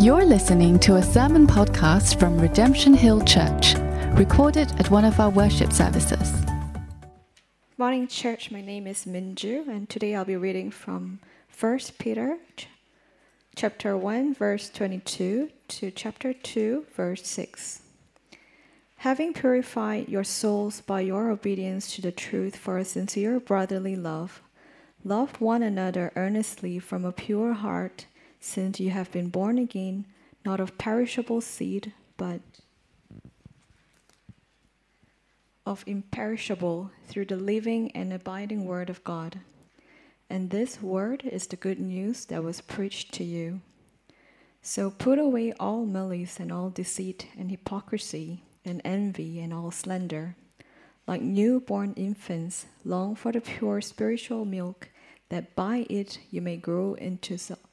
You're listening to a sermon podcast from Redemption Hill Church, recorded at one of our worship services. Morning, church. My name is Minju, and today I'll be reading from 1 Peter ch- chapter 1, verse 22 to chapter 2, verse 6. Having purified your souls by your obedience to the truth for a sincere brotherly love, love one another earnestly from a pure heart since you have been born again, not of perishable seed, but of imperishable through the living and abiding Word of God. And this Word is the good news that was preached to you. So put away all malice and all deceit and hypocrisy and envy and all slander. Like newborn infants, long for the pure spiritual milk, that by it you may grow into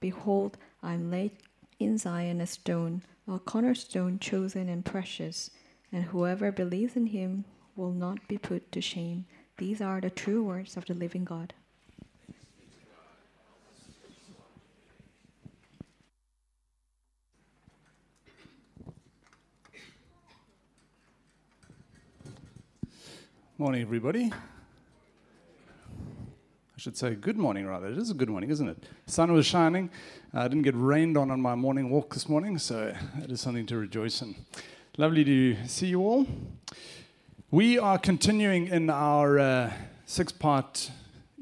Behold, I am laid in Zion a stone, a cornerstone chosen and precious, and whoever believes in him will not be put to shame. These are the true words of the living God. Morning, everybody. I should say good morning, rather. It is a good morning, isn't it? sun was shining. Uh, I didn't get rained on on my morning walk this morning, so it is something to rejoice in. Lovely to see you all. We are continuing in our uh, six part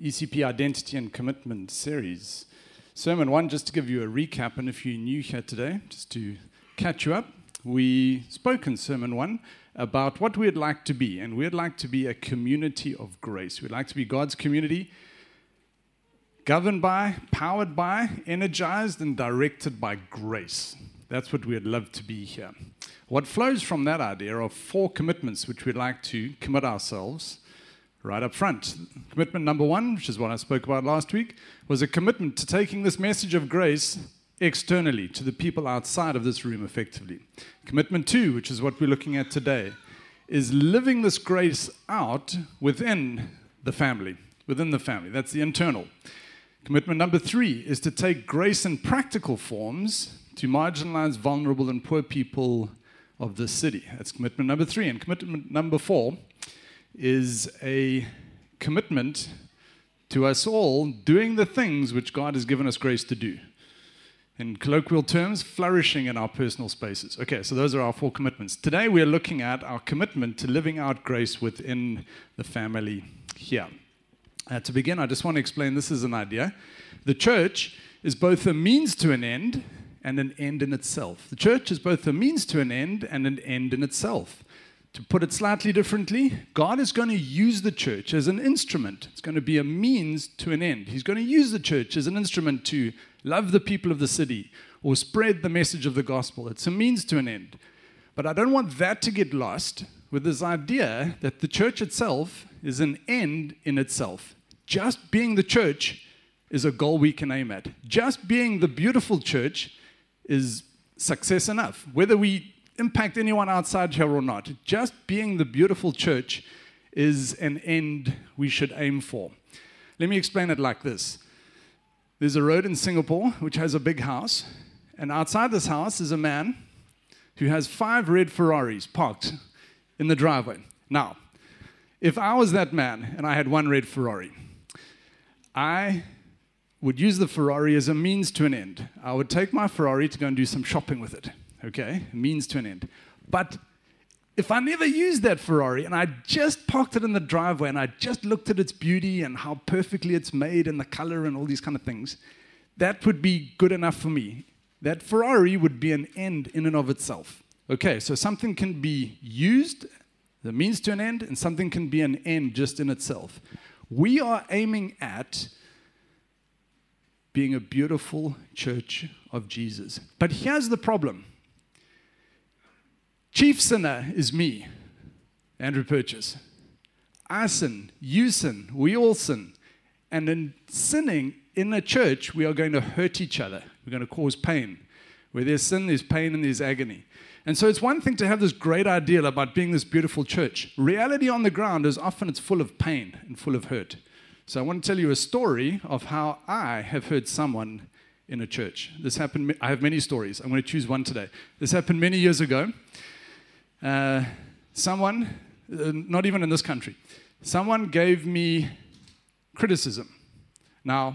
ECP Identity and Commitment series. Sermon one, just to give you a recap, and if you're new here today, just to catch you up, we spoke in Sermon one about what we'd like to be, and we'd like to be a community of grace. We'd like to be God's community governed by, powered by, energized, and directed by grace. That's what we'd love to be here. What flows from that idea are four commitments which we'd like to commit ourselves right up front. Commitment number one, which is what I spoke about last week, was a commitment to taking this message of grace externally to the people outside of this room effectively. Commitment two, which is what we're looking at today, is living this grace out within the family. Within the family. That's the internal. Commitment number three is to take grace in practical forms to marginalized, vulnerable, and poor people of the city. That's commitment number three. And commitment number four is a commitment to us all doing the things which God has given us grace to do. In colloquial terms, flourishing in our personal spaces. Okay, so those are our four commitments. Today we are looking at our commitment to living out grace within the family here. Uh, to begin, I just want to explain this is an idea. The church is both a means to an end and an end in itself. The church is both a means to an end and an end in itself. To put it slightly differently, God is going to use the church as an instrument. It's going to be a means to an end. He's going to use the church as an instrument to love the people of the city or spread the message of the gospel. It's a means to an end. But I don't want that to get lost with this idea that the church itself is an end in itself. Just being the church is a goal we can aim at. Just being the beautiful church is success enough. Whether we impact anyone outside here or not, just being the beautiful church is an end we should aim for. Let me explain it like this there's a road in Singapore which has a big house, and outside this house is a man who has five red Ferraris parked in the driveway. Now, if I was that man and I had one red Ferrari, I would use the Ferrari as a means to an end. I would take my Ferrari to go and do some shopping with it, okay? Means to an end. But if I never used that Ferrari and I just parked it in the driveway and I just looked at its beauty and how perfectly it's made and the color and all these kind of things, that would be good enough for me. That Ferrari would be an end in and of itself. Okay, so something can be used, the means to an end, and something can be an end just in itself. We are aiming at being a beautiful church of Jesus. But here's the problem Chief sinner is me, Andrew Purchase. I sin, you sin, we all sin. And in sinning in a church, we are going to hurt each other. We're going to cause pain. Where there's sin, there's pain and there's agony. And so it's one thing to have this great ideal about being this beautiful church. Reality on the ground is often it's full of pain and full of hurt. So I want to tell you a story of how I have hurt someone in a church. This happened, I have many stories. I'm going to choose one today. This happened many years ago. Uh, someone, uh, not even in this country, someone gave me criticism. Now,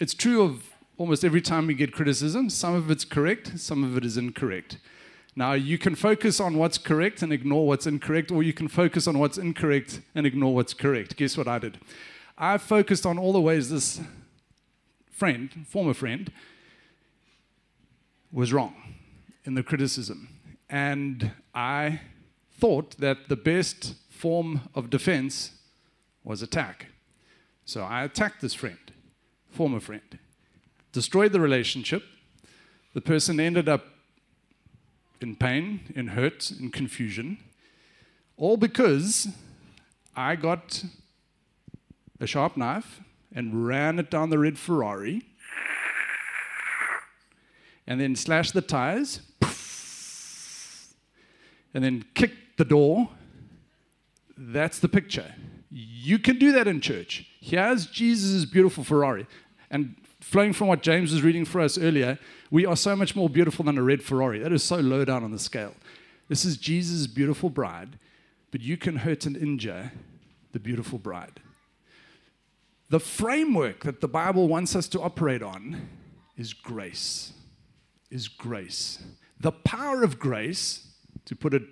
it's true of almost every time we get criticism. Some of it's correct, some of it is incorrect. Now, you can focus on what's correct and ignore what's incorrect, or you can focus on what's incorrect and ignore what's correct. Guess what I did? I focused on all the ways this friend, former friend, was wrong in the criticism. And I thought that the best form of defense was attack. So I attacked this friend, former friend, destroyed the relationship. The person ended up in pain, in hurt, in confusion, all because I got a sharp knife and ran it down the red Ferrari and then slashed the tires and then kicked the door. That's the picture. You can do that in church. Here's Jesus' beautiful Ferrari. And flowing from what James was reading for us earlier, we are so much more beautiful than a red Ferrari. That is so low down on the scale. This is Jesus' beautiful bride, but you can hurt and injure the beautiful bride. The framework that the Bible wants us to operate on is grace. Is grace. The power of grace, to put it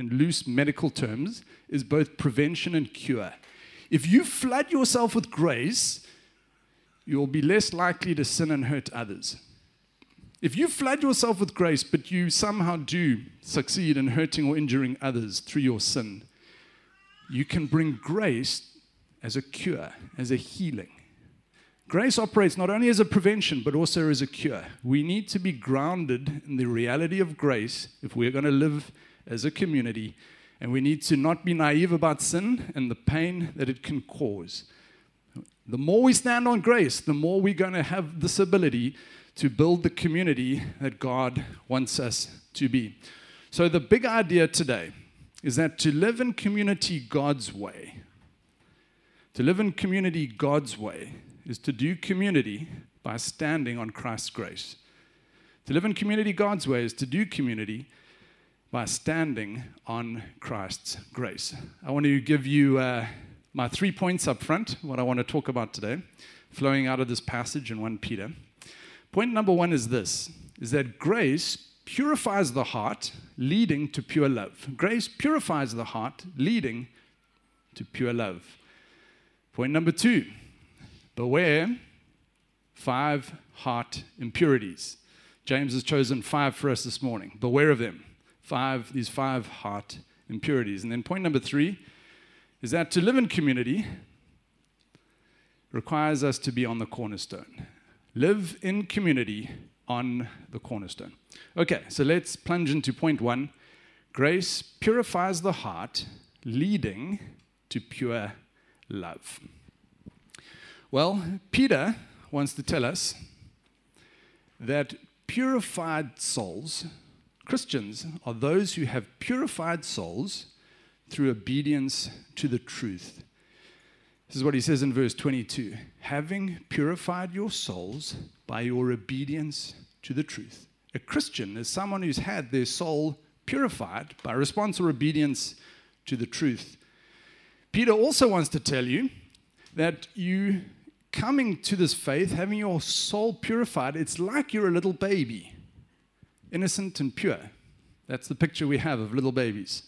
in loose medical terms, is both prevention and cure. If you flood yourself with grace, you'll be less likely to sin and hurt others. If you flood yourself with grace, but you somehow do succeed in hurting or injuring others through your sin, you can bring grace as a cure, as a healing. Grace operates not only as a prevention, but also as a cure. We need to be grounded in the reality of grace if we're going to live as a community, and we need to not be naive about sin and the pain that it can cause. The more we stand on grace, the more we're going to have this ability to build the community that God wants us to be. So, the big idea today is that to live in community God's way, to live in community God's way, is to do community by standing on Christ's grace. To live in community God's way is to do community by standing on Christ's grace. I want to give you uh, my three points up front, what I want to talk about today, flowing out of this passage in 1 Peter. Point number one is this is that grace purifies the heart, leading to pure love. Grace purifies the heart, leading to pure love. Point number two beware five heart impurities. James has chosen five for us this morning. Beware of them. Five, these five heart impurities. And then point number three is that to live in community requires us to be on the cornerstone. Live in community on the cornerstone. Okay, so let's plunge into point one. Grace purifies the heart, leading to pure love. Well, Peter wants to tell us that purified souls, Christians, are those who have purified souls through obedience to the truth. This is what he says in verse 22 having purified your souls by your obedience to the truth. A Christian is someone who's had their soul purified by response or obedience to the truth. Peter also wants to tell you that you coming to this faith, having your soul purified, it's like you're a little baby, innocent and pure. That's the picture we have of little babies.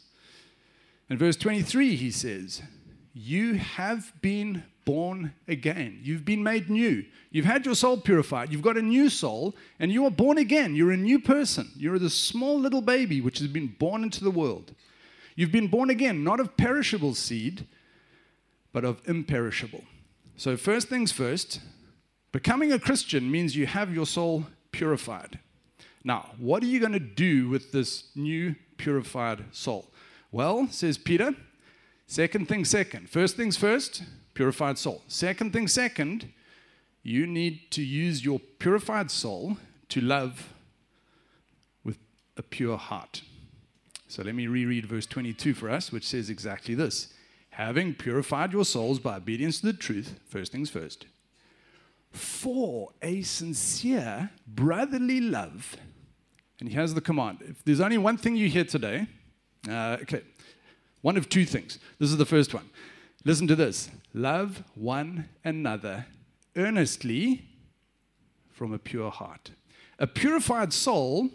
In verse 23, he says, you have been born again. You've been made new. You've had your soul purified. You've got a new soul, and you are born again. You're a new person. You're the small little baby which has been born into the world. You've been born again, not of perishable seed, but of imperishable. So, first things first, becoming a Christian means you have your soul purified. Now, what are you going to do with this new purified soul? Well, says Peter, second thing second. First things first, purified soul. Second thing second, you need to use your purified soul to love with a pure heart. So let me reread verse 22 for us, which says exactly this Having purified your souls by obedience to the truth, first things first, for a sincere brotherly love. And he has the command. If there's only one thing you hear today, uh, okay, one of two things. This is the first one. Listen to this love one another earnestly from a pure heart. A purified soul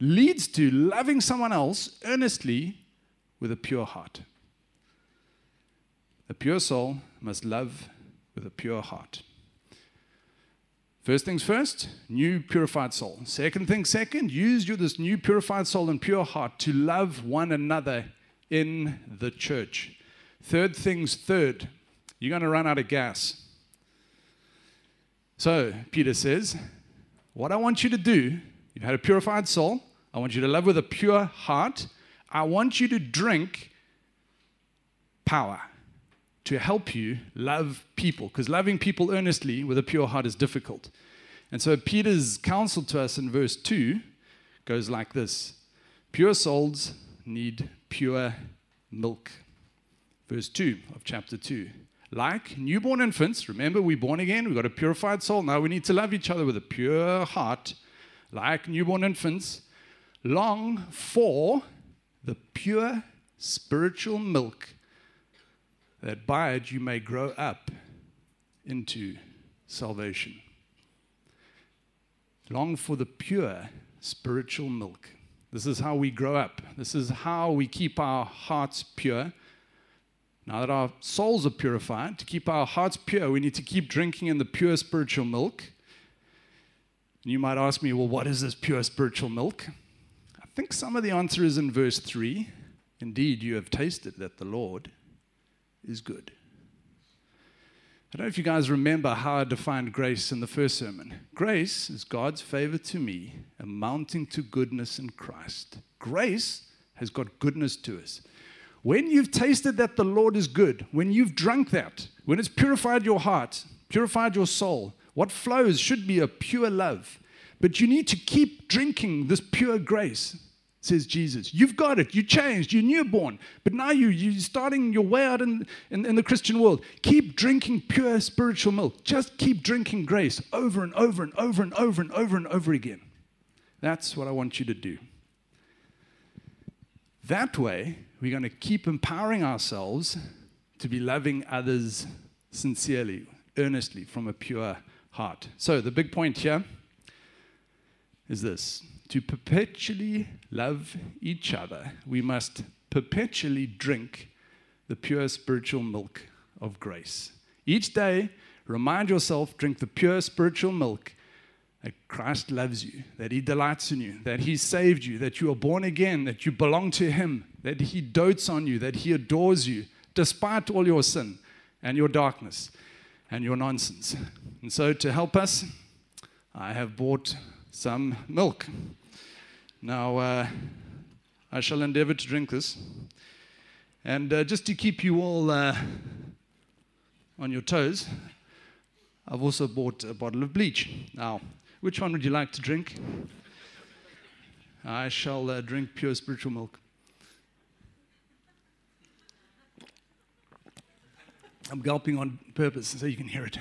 leads to loving someone else earnestly with a pure heart. A pure soul must love with a pure heart. First things first, new purified soul. Second thing second, use your, this new purified soul and pure heart to love one another in the church. Third things third, you're going to run out of gas. So, Peter says, What I want you to do, you've had a purified soul, I want you to love with a pure heart. I want you to drink power to help you love people, because loving people earnestly with a pure heart is difficult. And so Peter's counsel to us in verse 2 goes like this Pure souls need pure milk. Verse 2 of chapter 2. Like newborn infants, remember we're born again, we've got a purified soul. Now we need to love each other with a pure heart. Like newborn infants, long for the pure spiritual milk that by it you may grow up into salvation. Long for the pure spiritual milk. This is how we grow up. This is how we keep our hearts pure. Now that our souls are purified, to keep our hearts pure, we need to keep drinking in the pure spiritual milk. And you might ask me, well, what is this pure spiritual milk? I think some of the answer is in verse 3. Indeed, you have tasted that the Lord is good. I don't know if you guys remember how I defined grace in the first sermon. Grace is God's favor to me, amounting to goodness in Christ. Grace has got goodness to us. When you've tasted that the Lord is good, when you've drunk that, when it's purified your heart, purified your soul, what flows should be a pure love. But you need to keep drinking this pure grace says Jesus. You've got it. You changed. You're newborn. But now you, you're starting your way out in, in, in, the Christian world. Keep drinking pure spiritual milk. Just keep drinking grace over and over and over and over and over and over again. That's what I want you to do. That way, we're going to keep empowering ourselves to be loving others sincerely, earnestly, from a pure heart. So, the big point here is this to perpetually love each other, we must perpetually drink the pure spiritual milk of grace. Each day, remind yourself, drink the pure spiritual milk that Christ loves you, that He delights in you, that He saved you, that you are born again, that you belong to Him, that He dotes on you, that He adores you, despite all your sin and your darkness and your nonsense. And so, to help us, I have bought some milk. Now, uh, I shall endeavor to drink this. And uh, just to keep you all uh, on your toes, I've also bought a bottle of bleach. Now, which one would you like to drink? I shall uh, drink pure spiritual milk. I'm gulping on purpose so you can hear it.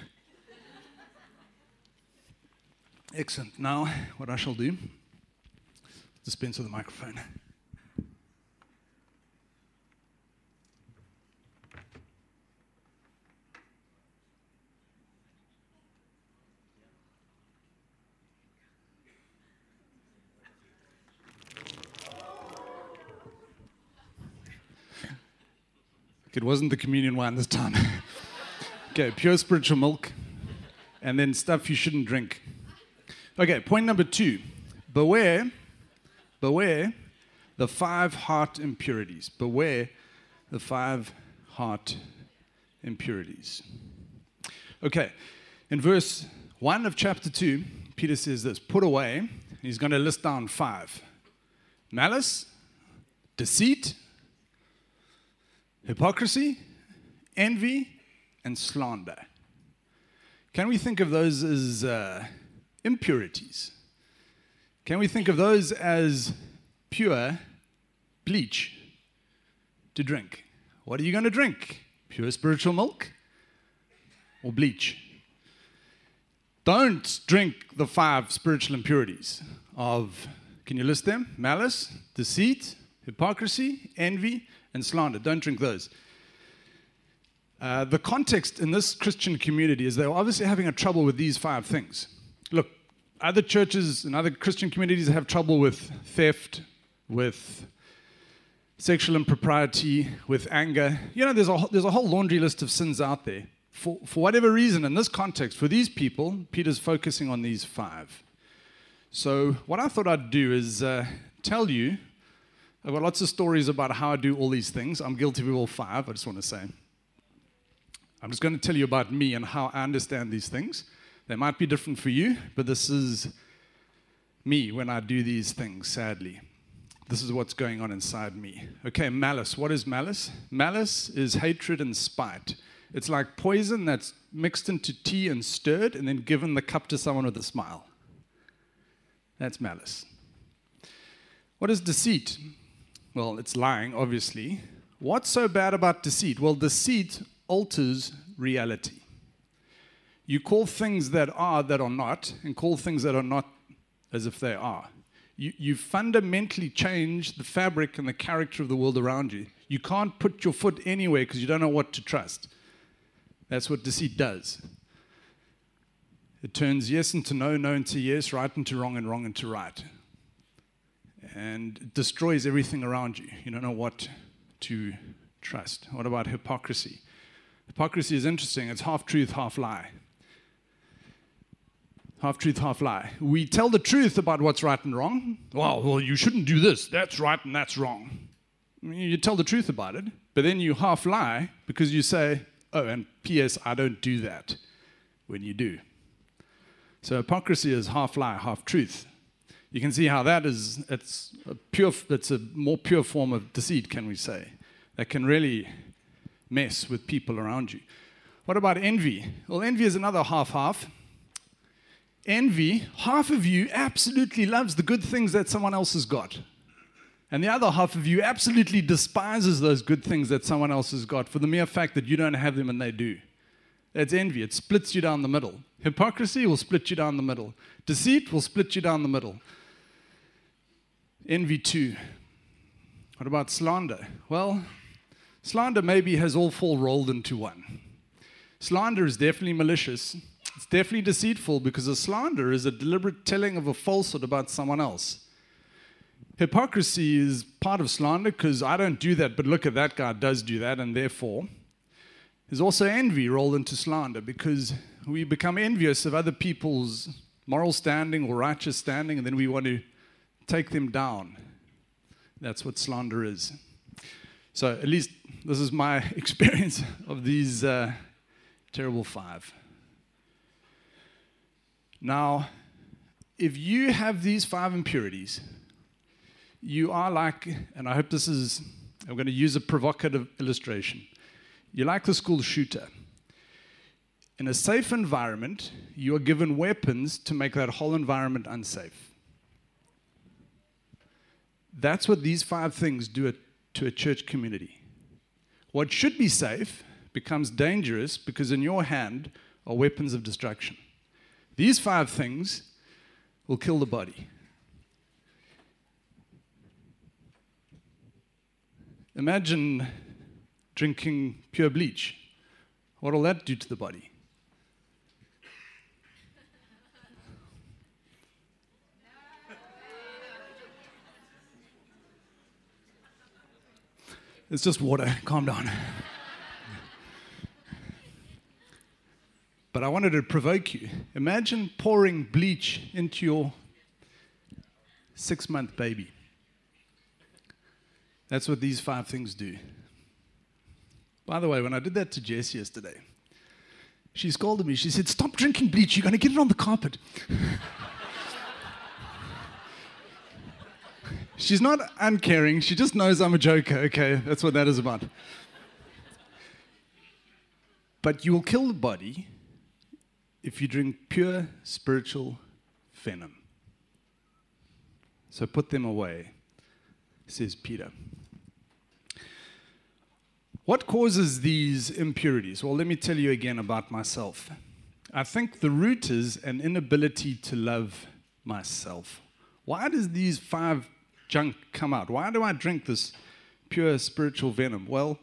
Excellent. Now, what I shall do, dispense with the microphone. It wasn't the communion wine this time. okay, pure spiritual milk, and then stuff you shouldn't drink. Okay, point number two beware, beware the five heart impurities. Beware the five heart impurities. Okay, in verse 1 of chapter 2, Peter says this Put away He's going to list down five malice, deceit, hypocrisy, envy, and slander. Can we think of those as uh, impurities? Can we think of those as pure bleach to drink? What are you going to drink? Pure spiritual milk or bleach? Don't drink the five spiritual impurities of, can you list them? Malice, deceit, hypocrisy, envy, and slander. Don't drink those. Uh, the context in this Christian community is they're obviously having a trouble with these five things. Look, other churches and other Christian communities have trouble with theft, with sexual impropriety, with anger. You know, there's a, there's a whole laundry list of sins out there. For, for whatever reason, in this context, for these people, Peter's focusing on these five. So, what I thought I'd do is uh, tell you. I've got lots of stories about how I do all these things. I'm guilty of all five, I just want to say. I'm just going to tell you about me and how I understand these things. They might be different for you, but this is me when I do these things, sadly. This is what's going on inside me. Okay, malice. What is malice? Malice is hatred and spite. It's like poison that's mixed into tea and stirred and then given the cup to someone with a smile. That's malice. What is deceit? Well, it's lying, obviously. What's so bad about deceit? Well, deceit alters reality. You call things that are that are not, and call things that are not as if they are. You, you fundamentally change the fabric and the character of the world around you. You can't put your foot anywhere because you don't know what to trust. That's what deceit does. It turns yes into no, no into yes, right into wrong, and wrong into right. And it destroys everything around you. You don't know what to trust. What about hypocrisy? Hypocrisy is interesting. It's half truth, half lie. Half truth, half lie. We tell the truth about what's right and wrong. Well, well, you shouldn't do this. That's right and that's wrong. You tell the truth about it, but then you half lie because you say, oh, and P.S., I don't do that when you do. So hypocrisy is half lie, half truth. You can see how that is, it's a pure, it's a more pure form of deceit, can we say, that can really mess with people around you. What about envy? Well, envy is another half half. Envy, half of you absolutely loves the good things that someone else has got. And the other half of you absolutely despises those good things that someone else has got for the mere fact that you don't have them and they do. That's envy. It splits you down the middle. Hypocrisy will split you down the middle. Deceit will split you down the middle. Envy, too. What about slander? Well, Slander maybe has all four rolled into one. Slander is definitely malicious. It's definitely deceitful because a slander is a deliberate telling of a falsehood about someone else. Hypocrisy is part of slander because I don't do that, but look at that guy does do that, and therefore. There's also envy rolled into slander because we become envious of other people's moral standing or righteous standing, and then we want to take them down. That's what slander is. So, at least this is my experience of these uh, terrible five. Now, if you have these five impurities, you are like, and I hope this is, I'm going to use a provocative illustration. You're like the school shooter. In a safe environment, you are given weapons to make that whole environment unsafe. That's what these five things do to a church community. What should be safe becomes dangerous because in your hand are weapons of destruction. These five things will kill the body. Imagine drinking pure bleach. What will that do to the body? It's just water. Calm down. But I wanted to provoke you. Imagine pouring bleach into your six month baby. That's what these five things do. By the way, when I did that to Jess yesterday, she scolded me. She said, Stop drinking bleach, you're going to get it on the carpet. She's not uncaring. She just knows I'm a joker. Okay, that's what that is about. But you will kill the body if you drink pure spiritual venom. So put them away, says Peter. What causes these impurities? Well, let me tell you again about myself. I think the root is an inability to love myself. Why does these five junk come out? Why do I drink this pure spiritual venom? Well,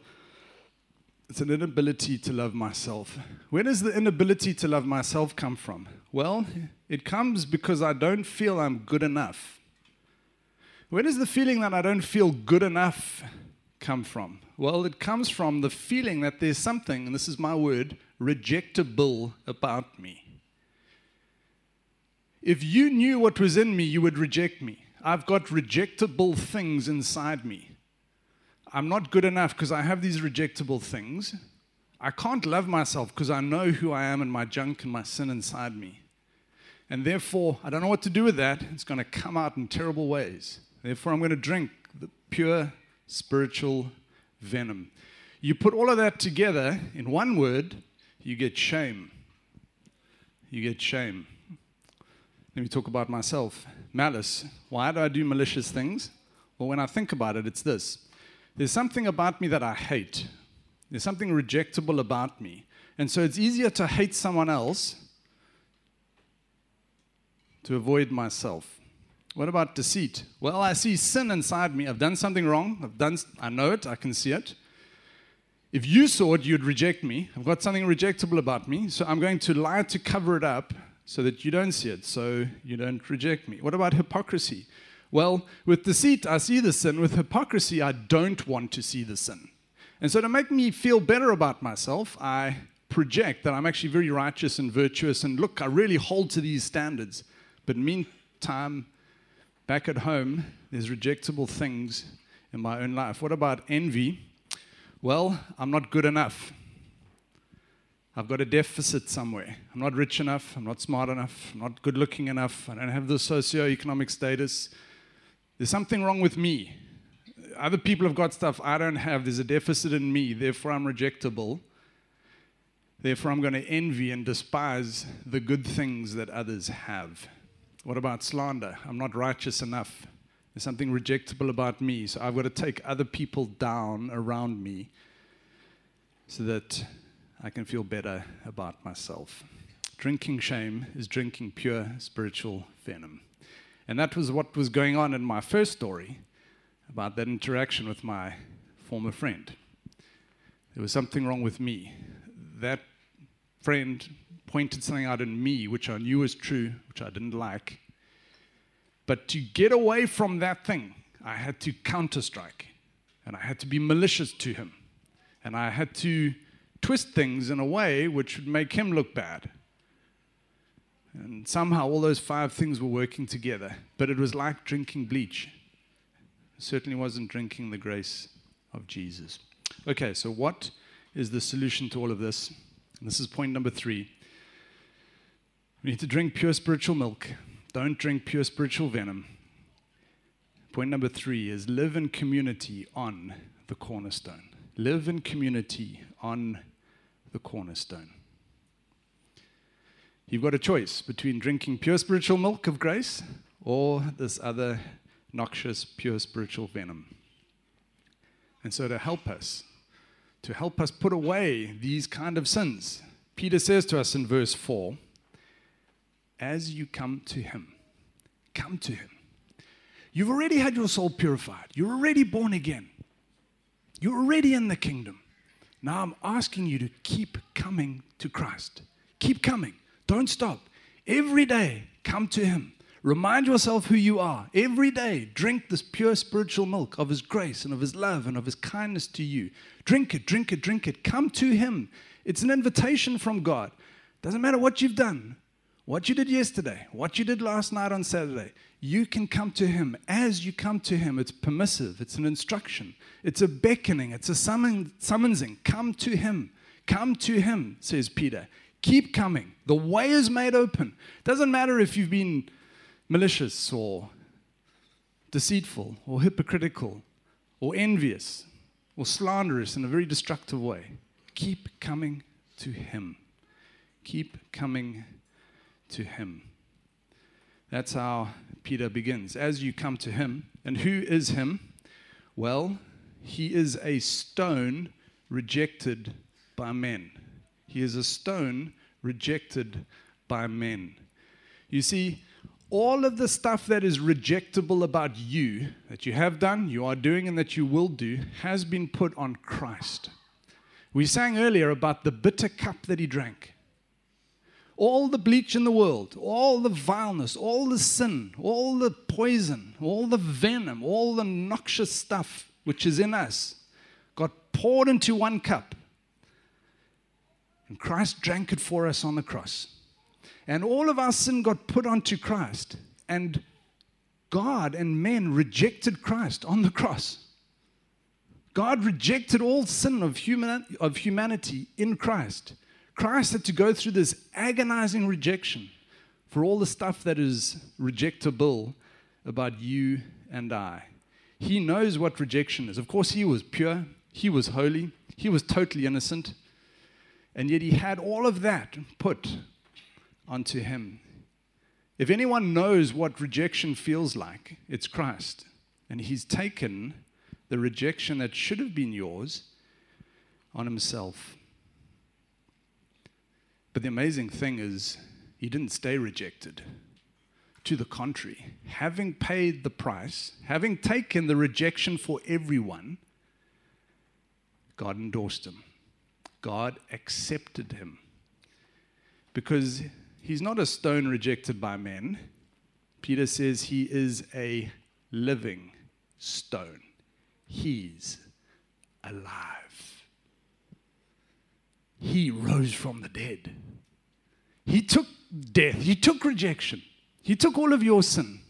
it's an inability to love myself. Where does the inability to love myself come from? Well, it comes because I don't feel I'm good enough. Where does the feeling that I don't feel good enough come from? Well, it comes from the feeling that there's something, and this is my word, rejectable about me. If you knew what was in me, you would reject me. I've got rejectable things inside me. I'm not good enough because I have these rejectable things. I can't love myself because I know who I am and my junk and my sin inside me. And therefore, I don't know what to do with that. It's going to come out in terrible ways. Therefore, I'm going to drink the pure spiritual venom. You put all of that together in one word, you get shame. You get shame. Let me talk about myself. Malice. Why do I do malicious things? Well, when I think about it, it's this there's something about me that I hate, there's something rejectable about me. And so it's easier to hate someone else to avoid myself. What about deceit? Well, I see sin inside me. I've done something wrong. I've done I know it, I can see it. If you saw it, you'd reject me. I've got something rejectable about me, so I'm going to lie to cover it up so that you don't see it, so you don't reject me. What about hypocrisy? Well, with deceit, I see the sin. With hypocrisy, I don't want to see the sin. And so, to make me feel better about myself, I project that I'm actually very righteous and virtuous, and look, I really hold to these standards. But meantime, back at home, there's rejectable things in my own life. What about envy? Well, I'm not good enough. I've got a deficit somewhere. I'm not rich enough. I'm not smart enough. I'm not good looking enough. I don't have the socio-economic status. There's something wrong with me. Other people have got stuff I don't have. There's a deficit in me. Therefore, I'm rejectable. Therefore, I'm going to envy and despise the good things that others have. What about slander? I'm not righteous enough. There's something rejectable about me. So I've got to take other people down around me so that I can feel better about myself. Drinking shame is drinking pure spiritual venom. And that was what was going on in my first story about that interaction with my former friend. There was something wrong with me. That friend pointed something out in me which I knew was true, which I didn't like. But to get away from that thing, I had to counterstrike. And I had to be malicious to him. And I had to twist things in a way which would make him look bad. And somehow all those five things were working together. But it was like drinking bleach. It certainly wasn't drinking the grace of Jesus. Okay, so what is the solution to all of this? And this is point number three. We need to drink pure spiritual milk. Don't drink pure spiritual venom. Point number three is live in community on the cornerstone. Live in community on the cornerstone. You've got a choice between drinking pure spiritual milk of grace or this other noxious pure spiritual venom. And so, to help us, to help us put away these kind of sins, Peter says to us in verse 4 as you come to Him. Come to Him. You've already had your soul purified, you're already born again, you're already in the kingdom. Now I'm asking you to keep coming to Christ. Keep coming. Don't stop. Every day, come to Him. Remind yourself who you are. Every day, drink this pure spiritual milk of His grace and of His love and of His kindness to you. Drink it, drink it, drink it. Come to Him. It's an invitation from God. Doesn't matter what you've done, what you did yesterday, what you did last night on Saturday, you can come to Him. As you come to Him, it's permissive, it's an instruction, it's a beckoning, it's a summon, summonsing. Come to Him. Come to Him, says Peter. Keep coming. The way is made open. Doesn't matter if you've been malicious or deceitful or hypocritical or envious or slanderous in a very destructive way, keep coming to Him. Keep coming to Him. That's how Peter begins. As you come to Him, and who is Him? Well, He is a stone rejected by men. He is a stone rejected by men. You see, all of the stuff that is rejectable about you, that you have done, you are doing, and that you will do, has been put on Christ. We sang earlier about the bitter cup that he drank. All the bleach in the world, all the vileness, all the sin, all the poison, all the venom, all the noxious stuff which is in us got poured into one cup. And Christ drank it for us on the cross. And all of our sin got put onto Christ. And God and men rejected Christ on the cross. God rejected all sin of, human, of humanity in Christ. Christ had to go through this agonizing rejection for all the stuff that is rejectable about you and I. He knows what rejection is. Of course, he was pure, he was holy, he was totally innocent, and yet he had all of that put onto him. If anyone knows what rejection feels like, it's Christ. And he's taken the rejection that should have been yours on himself. But the amazing thing is, he didn't stay rejected. To the contrary, having paid the price, having taken the rejection for everyone, God endorsed him. God accepted him. Because he's not a stone rejected by men. Peter says he is a living stone. He's alive. He rose from the dead. He took death, he took rejection, he took all of your sin,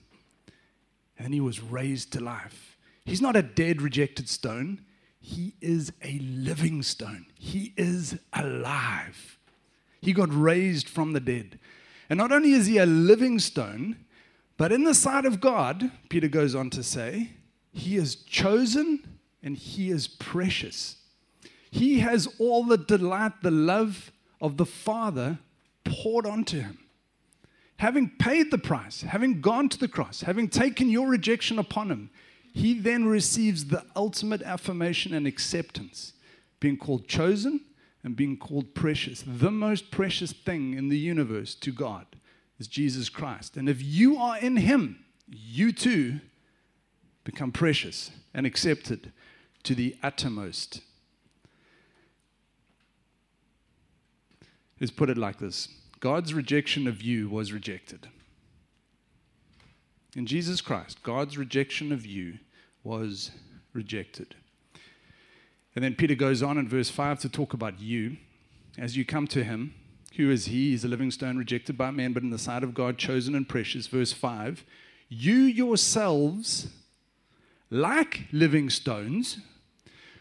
and he was raised to life. He's not a dead, rejected stone. He is a living stone. He is alive. He got raised from the dead. And not only is he a living stone, but in the sight of God, Peter goes on to say, he is chosen and he is precious. He has all the delight, the love of the Father poured onto him. Having paid the price, having gone to the cross, having taken your rejection upon him, he then receives the ultimate affirmation and acceptance, being called chosen and being called precious. The most precious thing in the universe to God is Jesus Christ. And if you are in him, you too become precious and accepted to the uttermost. Let's put it like this God's rejection of you was rejected. In Jesus Christ, God's rejection of you was rejected. And then Peter goes on in verse 5 to talk about you. As you come to him, who is he? He's a living stone rejected by men, but in the sight of God, chosen and precious. Verse 5 You yourselves, like living stones,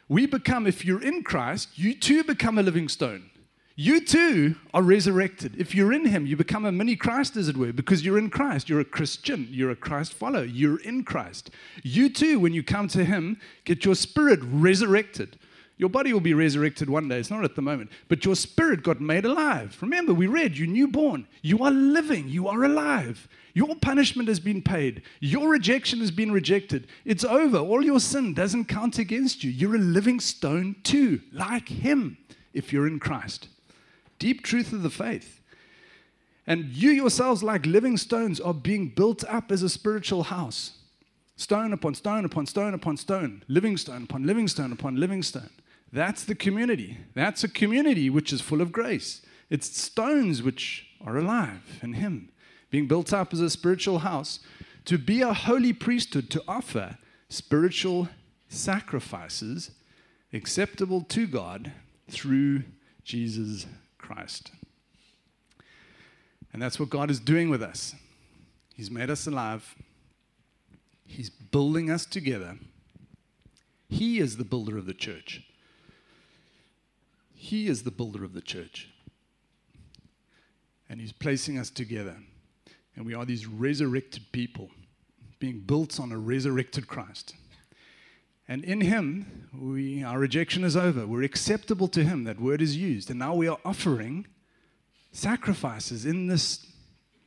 we become, if you're in Christ, you too become a living stone you too are resurrected. If you're in Him, you become a mini Christ, as it were, because you're in Christ. You're a Christian. You're a Christ follower. You're in Christ. You too, when you come to Him, get your spirit resurrected. Your body will be resurrected one day. It's not at the moment. But your spirit got made alive. Remember, we read, you're newborn. You are living. You are alive. Your punishment has been paid. Your rejection has been rejected. It's over. All your sin doesn't count against you. You're a living stone too, like Him, if you're in Christ deep truth of the faith. And you yourselves, like living stones, are being built up as a spiritual house stone upon stone upon stone upon stone, living stone upon living stone upon living stone. That's the community. That's a community which is full of grace. It's stones which are alive in Him, being built up as a spiritual house to be a holy priesthood, to offer spiritual sacrifices acceptable to God through Jesus Christ. And that's what God is doing with us. He's made us alive, He's building us together. He is the builder of the church. He is the builder of the church. And He's placing us together. And we are these resurrected people being built on a resurrected Christ. And in Him, we, our rejection is over. We're acceptable to Him. That word is used. And now we are offering sacrifices in this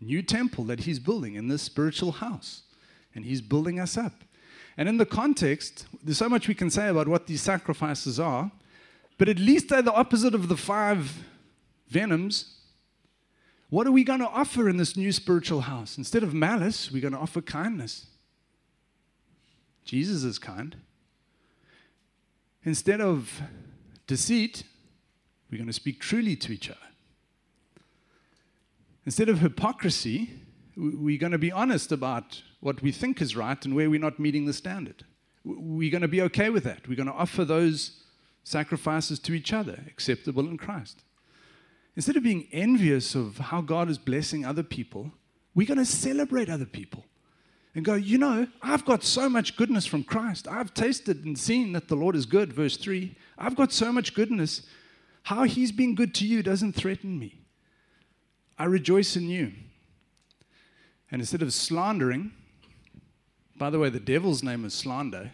new temple that He's building, in this spiritual house. And He's building us up. And in the context, there's so much we can say about what these sacrifices are, but at least they're the opposite of the five venoms. What are we going to offer in this new spiritual house? Instead of malice, we're going to offer kindness. Jesus is kind. Instead of deceit, we're going to speak truly to each other. Instead of hypocrisy, we're going to be honest about what we think is right and where we're not meeting the standard. We're going to be okay with that. We're going to offer those sacrifices to each other, acceptable in Christ. Instead of being envious of how God is blessing other people, we're going to celebrate other people and go, you know, I've got so much goodness from Christ. I've tasted and seen that the Lord is good, verse 3. I've got so much goodness. How He's been good to you doesn't threaten me. I rejoice in you. And instead of slandering, by the way, the devil's name is slander,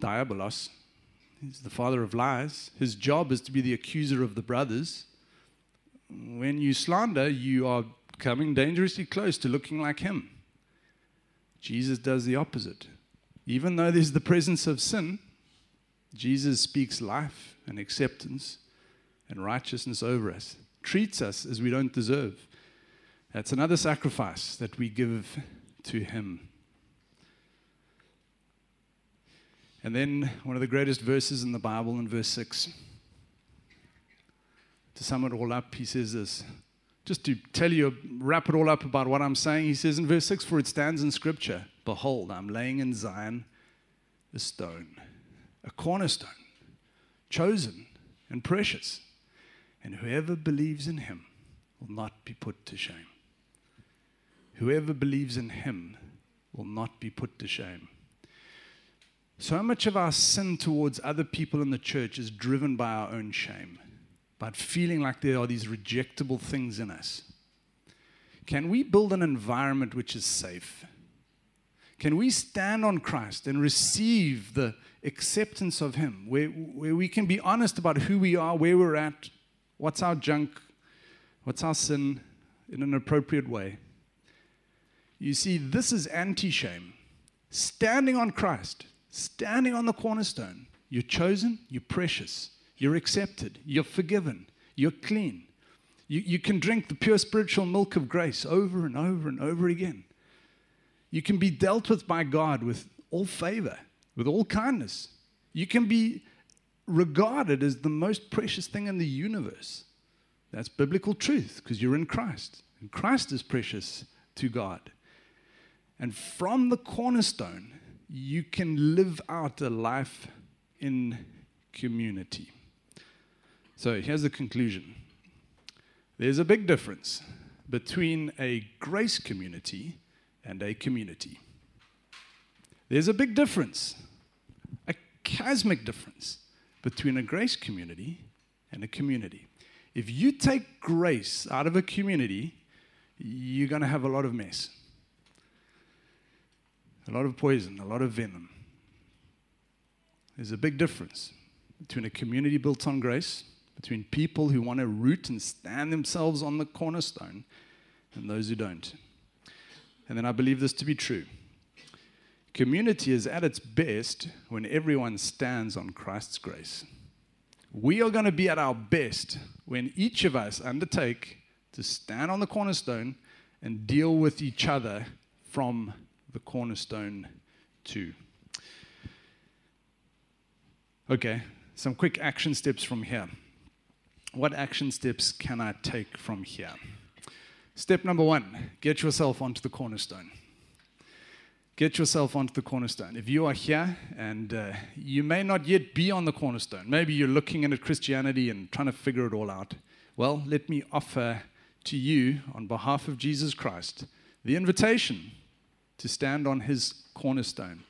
diabolos. He's the father of lies. His job is to be the accuser of the brothers. When you slander, you are coming dangerously close to looking like him. Jesus does the opposite. Even though there's the presence of sin, Jesus speaks life and acceptance and righteousness over us, treats us as we don't deserve. That's another sacrifice that we give to Him. And then one of the greatest verses in the Bible in verse 6. To sum it all up, he says this just to tell you, wrap it all up about what I'm saying, he says in verse 6 For it stands in Scripture, Behold, I'm laying in Zion a stone, a cornerstone, chosen and precious, and whoever believes in him will not be put to shame. Whoever believes in him will not be put to shame. So much of our sin towards other people in the church is driven by our own shame but feeling like there are these rejectable things in us. Can we build an environment which is safe? Can we stand on Christ and receive the acceptance of Him, where, where we can be honest about who we are, where we're at, what's our junk, what's our sin, in an appropriate way? You see, this is anti shame. Standing on Christ, standing on the cornerstone. You're chosen, you're precious. You're accepted. You're forgiven. You're clean. You, you can drink the pure spiritual milk of grace over and over and over again. You can be dealt with by God with all favor, with all kindness. You can be regarded as the most precious thing in the universe. That's biblical truth because you're in Christ. And Christ is precious to God. And from the cornerstone, you can live out a life in community. So here's the conclusion there's a big difference between a grace community and a community. There's a big difference, a cosmic difference between a grace community and a community. If you take grace out of a community, you're going to have a lot of mess, a lot of poison, a lot of venom. There's a big difference between a community built on grace between people who want to root and stand themselves on the cornerstone and those who don't. And then I believe this to be true. Community is at its best when everyone stands on Christ's grace. We are going to be at our best when each of us undertake to stand on the cornerstone and deal with each other from the cornerstone too. Okay, some quick action steps from here what action steps can I take from here? Step number one get yourself onto the cornerstone. Get yourself onto the cornerstone. If you are here and uh, you may not yet be on the cornerstone, maybe you're looking at Christianity and trying to figure it all out, well, let me offer to you, on behalf of Jesus Christ, the invitation to stand on his cornerstone,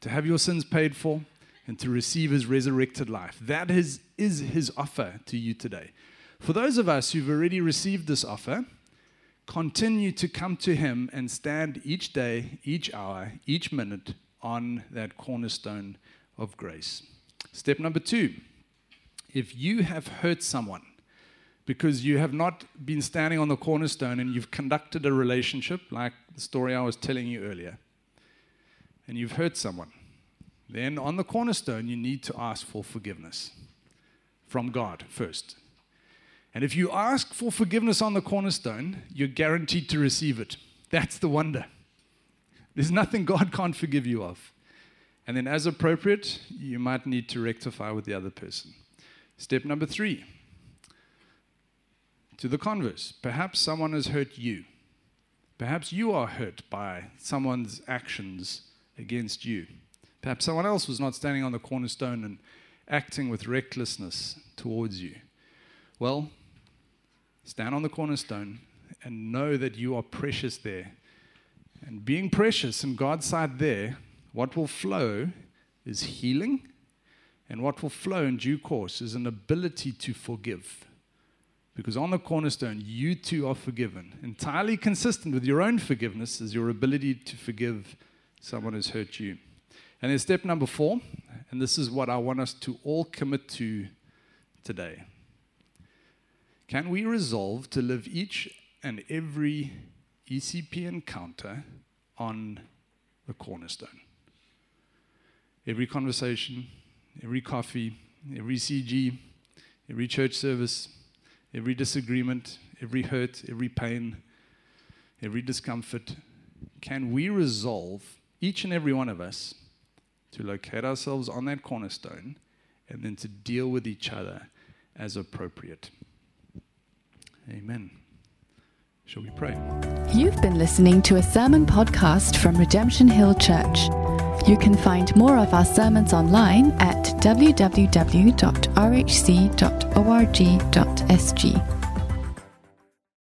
to have your sins paid for, and to receive his resurrected life. That is, is his offer to you today. For those of us who've already received this offer, continue to come to Him and stand each day, each hour, each minute on that cornerstone of grace. Step number two if you have hurt someone because you have not been standing on the cornerstone and you've conducted a relationship, like the story I was telling you earlier, and you've hurt someone, then on the cornerstone, you need to ask for forgiveness from God first. And if you ask for forgiveness on the cornerstone, you're guaranteed to receive it. That's the wonder. There's nothing God can't forgive you of. And then, as appropriate, you might need to rectify with the other person. Step number three to the converse. Perhaps someone has hurt you. Perhaps you are hurt by someone's actions against you. Perhaps someone else was not standing on the cornerstone and acting with recklessness towards you. Well, stand on the cornerstone and know that you are precious there. And being precious in God's sight there, what will flow is healing, and what will flow in due course is an ability to forgive. Because on the cornerstone, you too are forgiven. Entirely consistent with your own forgiveness is your ability to forgive someone who's hurt you. And then step number four, and this is what I want us to all commit to today. Can we resolve to live each and every ECP encounter on the cornerstone? Every conversation, every coffee, every CG, every church service, every disagreement, every hurt, every pain, every discomfort. Can we resolve, each and every one of us, to locate ourselves on that cornerstone and then to deal with each other as appropriate? Amen. Shall we pray? You've been listening to a sermon podcast from Redemption Hill Church. You can find more of our sermons online at www.rhc.org.sg.